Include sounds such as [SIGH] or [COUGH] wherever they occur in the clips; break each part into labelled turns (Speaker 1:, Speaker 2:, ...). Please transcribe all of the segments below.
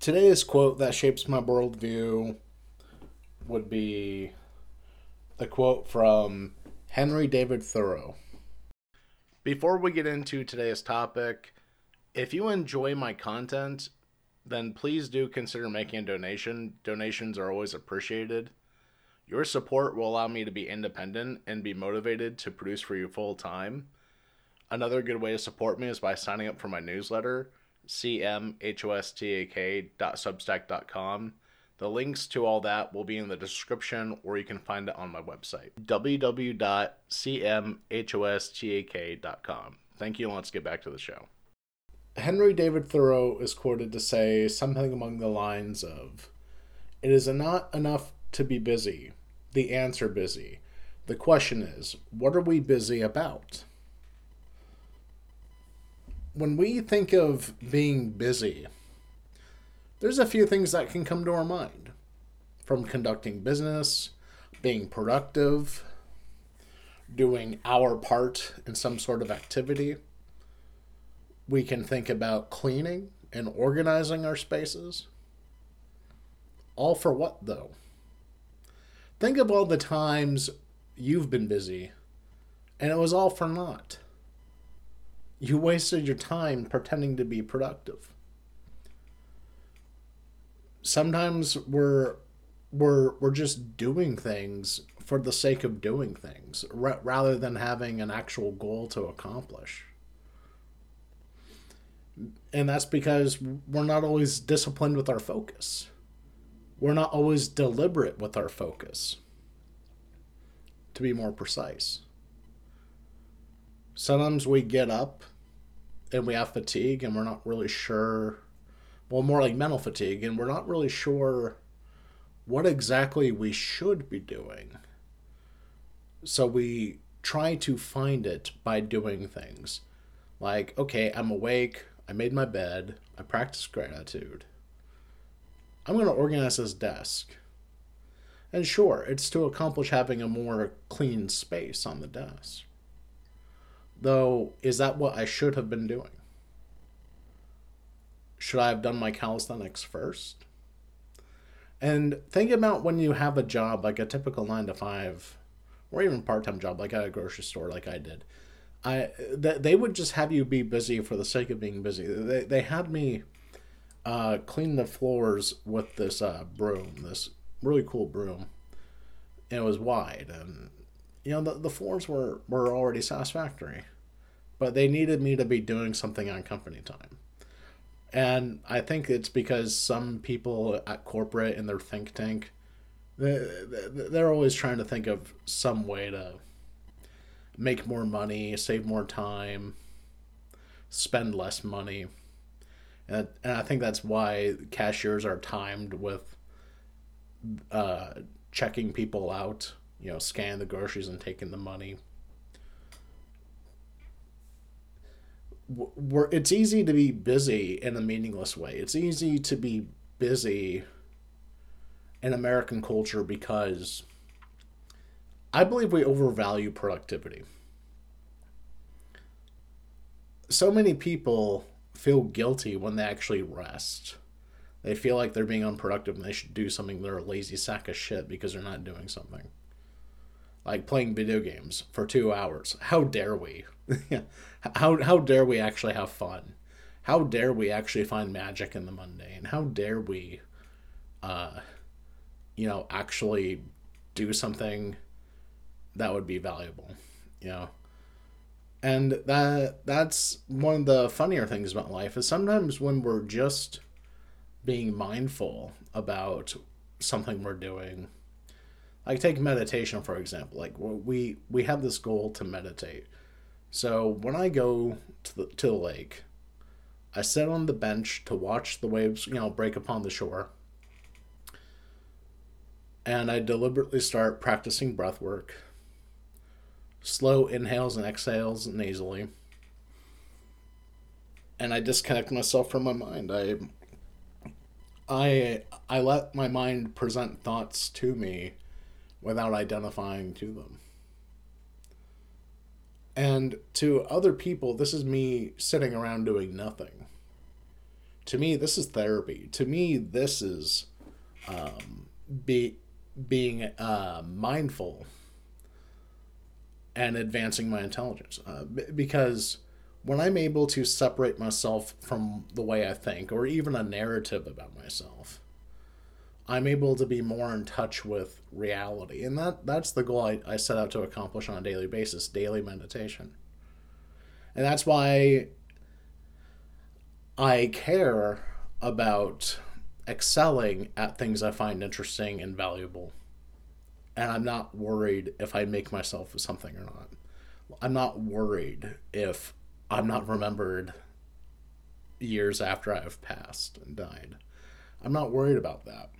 Speaker 1: today's quote that shapes my worldview would be the quote from Henry David Thoreau. Before we get into today's topic, if you enjoy my content, then please do consider making a donation. Donations are always appreciated. Your support will allow me to be independent and be motivated to produce for you full time. Another good way to support me is by signing up for my newsletter, cmhostak.substack.com. The links to all that will be in the description or you can find it on my website, www.cmhostak.com. Thank you, and let's get back to the show. Henry David Thoreau is quoted to say something among the lines of It is not enough to be busy, the answer busy. The question is, what are we busy about? When we think of being busy, there's a few things that can come to our mind from conducting business, being productive, doing our part in some sort of activity. We can think about cleaning and organizing our spaces. All for what, though? Think of all the times you've been busy and it was all for naught. You wasted your time pretending to be productive. Sometimes we're we're we're just doing things for the sake of doing things r- rather than having an actual goal to accomplish. And that's because we're not always disciplined with our focus. We're not always deliberate with our focus. To be more precise. Sometimes we get up and we have fatigue and we're not really sure well more like mental fatigue and we're not really sure what exactly we should be doing. So we try to find it by doing things. Like okay i'm awake i made my bed i practice gratitude. I'm going to organize this desk. And sure it's to accomplish having a more clean space on the desk Though, is that what I should have been doing? Should I have done my calisthenics first? And think about when you have a job like a typical nine to five, or even part time job like at a grocery store, like I did. I they would just have you be busy for the sake of being busy. They they had me uh, clean the floors with this uh, broom, this really cool broom. And it was wide, and you know the, the floors were were already satisfactory but they needed me to be doing something on company time and i think it's because some people at corporate in their think tank they're always trying to think of some way to make more money save more time spend less money and, i think that's why cashiers are timed with uh, checking people out you know, scanning the groceries and taking the money. We're, it's easy to be busy in a meaningless way. It's easy to be busy in American culture because I believe we overvalue productivity. So many people feel guilty when they actually rest. They feel like they're being unproductive and they should do something. They're a lazy sack of shit because they're not doing something like playing video games for two hours. How dare we? [LAUGHS] how how dare we actually have fun? How dare we actually find magic in the mundane? How dare we, uh, you know, actually do something that would be valuable, you know? And that that's one of the funnier things about life is sometimes when we're just being mindful about something we're doing like take meditation for example. Like we we have this goal to meditate. So when i go to the, to the lake i sit on the bench to watch the waves you know break upon the shore. And i deliberately start practicing breath work. Slow inhales and exhales nasally. And i disconnect myself from my mind. I i i let my mind present thoughts to me without identifying to them. And to other people, this is me sitting around doing nothing. To me, this is therapy. To me, this is um, be being uh, mindful and advancing my intelligence. Uh, b- because when I'm able to separate myself from the way I think, or even a narrative about myself, I'm able to be more in touch with reality. And that, that's the goal I, I set out to accomplish on a daily basis daily meditation. And that's why I care about excelling at things I find interesting and valuable. And I'm not worried if I make myself something or not. I'm not worried if I'm not remembered years after I've passed and died. I'm not worried about that.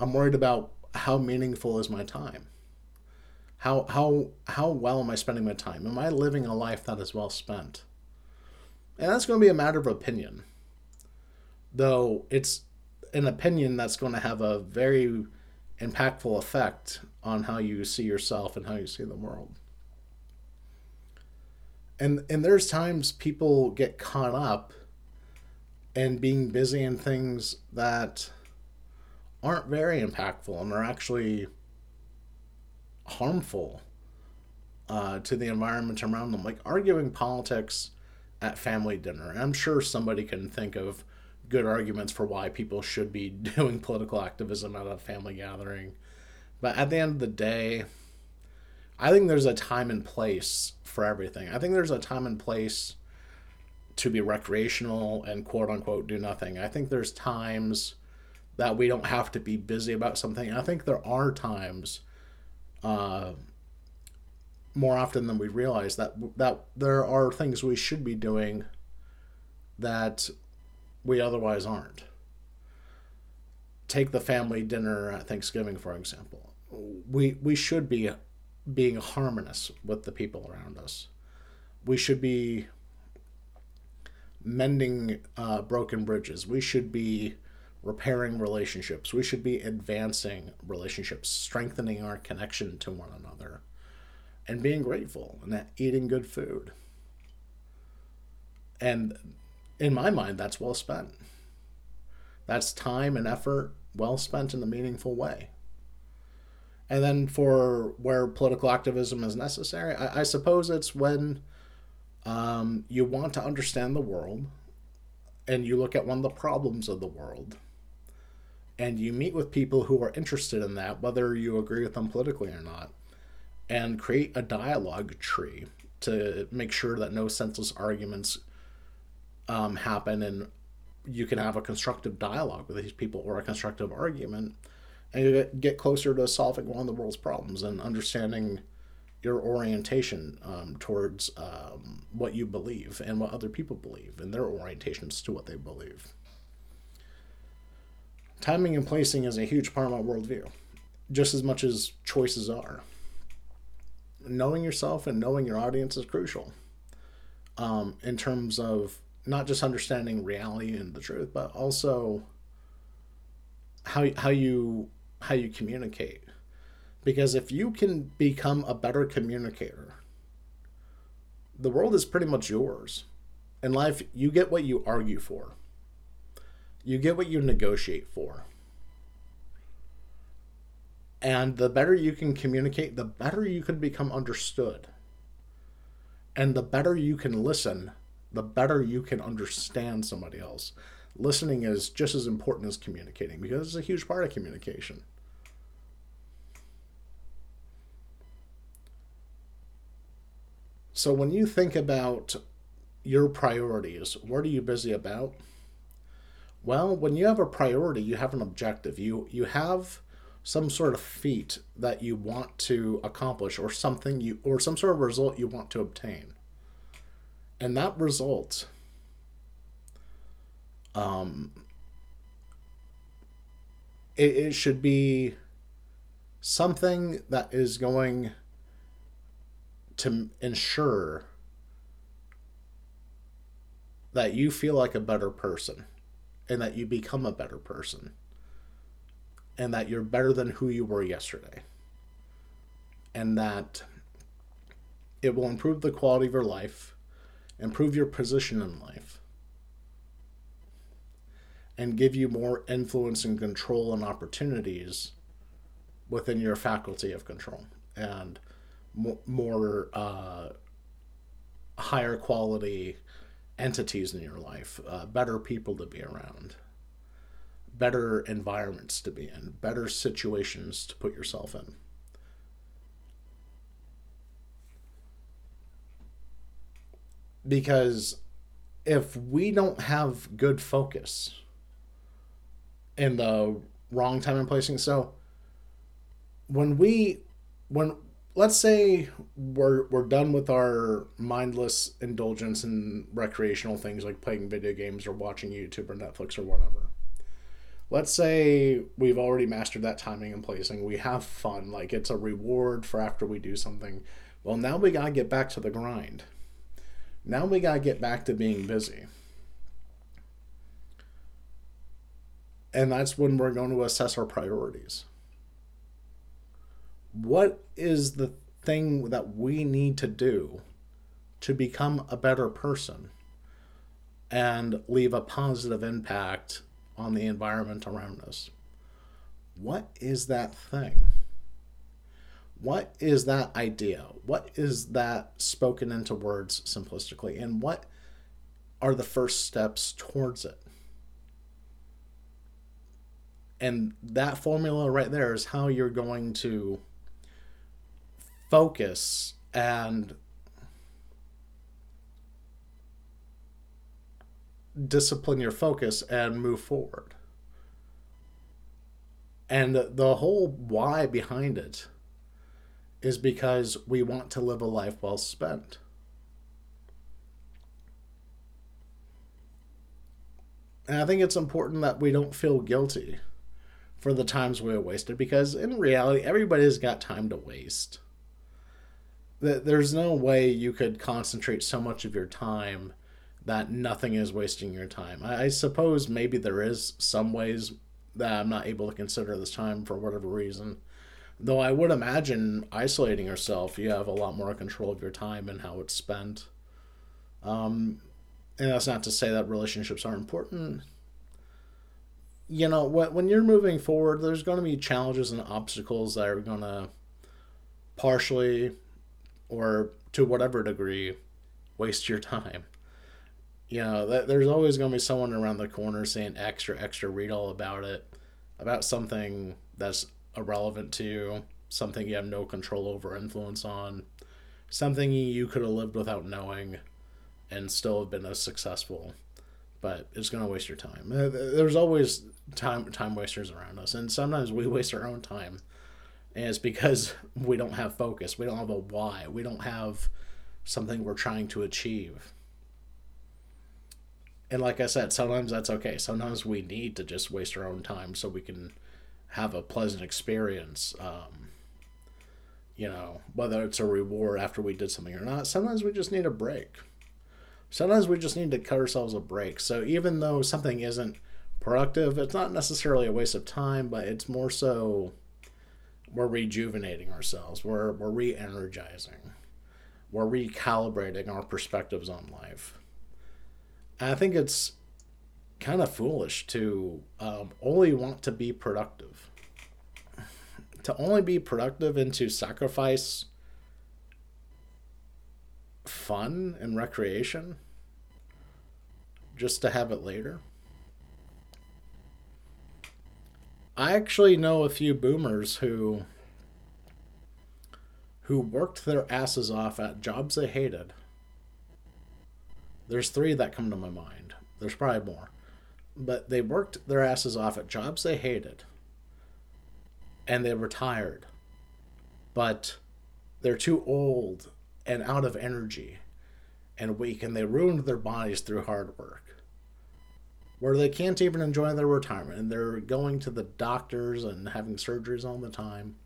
Speaker 1: I'm worried about how meaningful is my time. How how how well am I spending my time? Am I living a life that is well spent? And that's going to be a matter of opinion. Though it's an opinion that's going to have a very impactful effect on how you see yourself and how you see the world and and there's times people get caught up in being busy in things that aren't very impactful and are actually harmful uh, to the environment around them like arguing politics at family dinner i'm sure somebody can think of good arguments for why people should be [LAUGHS] doing political activism at a family gathering but at the end of the day I think there's a time and place for everything. I think there's a time and place to be recreational and quote unquote do nothing. I think there's times that we don't have to be busy about something. I think there are times, uh, more often than we realize that that there are things we should be doing that we otherwise aren't. Take the family dinner at Thanksgiving, for example. We we should be being harmonious with the people around us. We should be mending uh, broken bridges. We should be repairing relationships. We should be advancing relationships, strengthening our connection to one another, and being grateful and eating good food. And in my mind, that's well spent. That's time and effort well spent in a meaningful way. And then for where political activism is necessary, I, I suppose it's when um, you want to understand the world and you look at one of the problems of the world and you meet with people who are interested in that, whether you agree with them politically or not, and create a dialogue tree to make sure that no senseless arguments um, happen and you can have a constructive dialogue with these people or a constructive argument and you get closer to solving one of the world's problems and understanding your orientation um, towards um, what you believe and what other people believe and their orientations to what they believe. Timing and placing is a huge part of my worldview, just as much as choices are. Knowing yourself and knowing your audience is crucial um, in terms of not just understanding reality and the truth, but also how, how you how you communicate. Because if you can become a better communicator, the world is pretty much yours. In life, you get what you argue for, you get what you negotiate for. And the better you can communicate, the better you can become understood. And the better you can listen, the better you can understand somebody else listening is just as important as communicating because it's a huge part of communication. So when you think about your priorities, what are you busy about? Well, when you have a priority, you have an objective. You you have some sort of feat that you want to accomplish or something you or some sort of result you want to obtain. And that result um, it, it should be something that is going to ensure that you feel like a better person and that you become a better person and that you're better than who you were yesterday and that it will improve the quality of your life improve your position in life and give you more influence and control and opportunities within your faculty of control and more uh, higher quality entities in your life, uh, better people to be around, better environments to be in, better situations to put yourself in. Because if we don't have good focus in the wrong time and placing, so when we when let's say we're we're done with our mindless indulgence in recreational things like playing video games or watching YouTube or Netflix or whatever. Let's say we've already mastered that timing and placing. We have fun, like it's a reward for after we do something. Well, now we got to get back to the grind. Now we got to get back to being busy. And that's when we're going to assess our priorities what is the thing that we need to do to become a better person and leave a positive impact on the environment around us? What is that thing? What is that idea? What is that spoken into words simplistically? And what are the first steps towards it? And that formula right there is how you're going to focus and discipline your focus and move forward. And the whole why behind it is because we want to live a life well spent. And I think it's important that we don't feel guilty for the times we have wasted because in reality, everybody's got time to waste there's no way you could concentrate so much of your time that nothing is wasting your time. I, suppose maybe there is some ways that I'm not able to consider this time for whatever reason. Though I would imagine isolating yourself, you have a lot more control of your time and how it's spent. Um, and that's not to say that relationships aren't important. You know, when you're moving forward, there's going to be challenges and obstacles that are going to partially or to whatever degree waste your time. You know, that there's always going to be someone around the corner saying extra, extra, read all about it, about something that's irrelevant to you, something you have no control over, influence on, something you could have lived without knowing and still have been as successful. But it's going to waste your time. There's always time time wasters around us, and sometimes we [LAUGHS] waste our own time and it's because [LAUGHS] we don't have focus. We don't have a why. We don't have something we're trying to achieve. And like I said, sometimes that's okay. Sometimes we need to just waste our own time so we can have a pleasant experience. Um, you know, whether it's a reward after we did something or not. Sometimes we just need a break. Sometimes we just need to cut ourselves a break. So even though something isn't productive, it's not necessarily a waste of time, but it's more so we're rejuvenating ourselves. We're we're re-energizing. We're recalibrating our perspectives on life. And I think it's kind of foolish to um, only want to be productive. To only be productive and to sacrifice fun and recreation just to have it later. I actually know a few boomers who who worked their asses off at jobs they hated. There's three that come to my mind. There's probably more. But they worked their asses off at jobs they hated. And they retired. But they're too old and out of energy and weak, and they ruined their bodies through hard work where they can't even enjoy their retirement and they're going to the doctors and having surgeries all the time.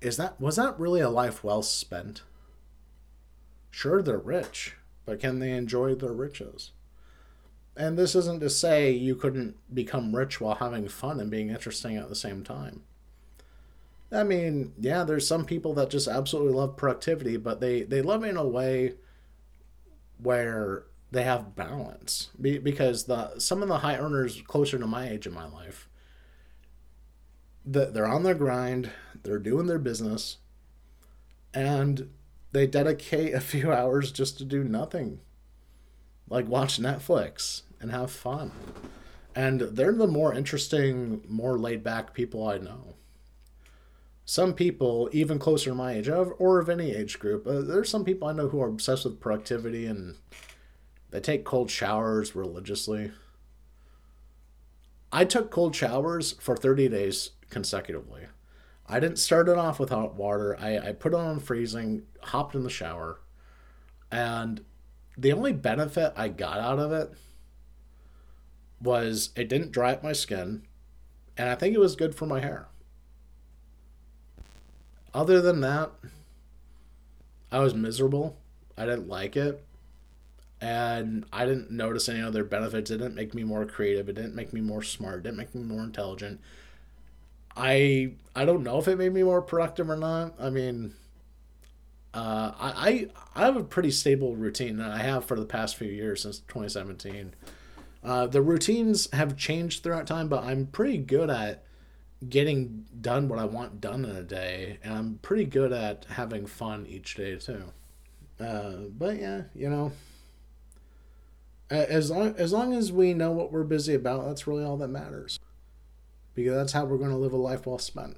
Speaker 1: Is that was that really a life well spent? Sure they're rich, but can they enjoy their riches? And this isn't to say you couldn't become rich while having fun and being interesting at the same time. I mean, yeah, there's some people that just absolutely love productivity, but they, they love it in a way where they have balance. Be- because the some of the high earners closer to my age in my life that they're on their grind they're doing their business and they dedicate a [LAUGHS] few hours just to do nothing. Like watch netflix and have fun. And they're the more interesting more laid back people i know. Some people even closer to my age or of any age group uh, there's some people i know who are obsessed with productivity and they take cold showers religiously i took cold showers for 30 days consecutively I didn't start it off with hot water. I, I put it on freezing, hopped in the shower, and the only benefit I got out of it was it didn't dry up my skin, and I think it was good for my hair. Other than that, I was miserable. I didn't like it. And I didn't notice any other benefits. It didn't make me more creative. It didn't make me more smart. It didn't make me more intelligent. I I don't know if it made me more productive or not. I mean, uh, I I have a pretty stable routine that I have for the past few years since 2017. Uh, the routines have changed throughout time, but I'm pretty good at getting done what I want done in a day, and I'm pretty good at having fun each day too. Uh, but yeah, you know, as long as long as we know what we're busy about, that's really all that matters because that's how we're going to live a life well spent.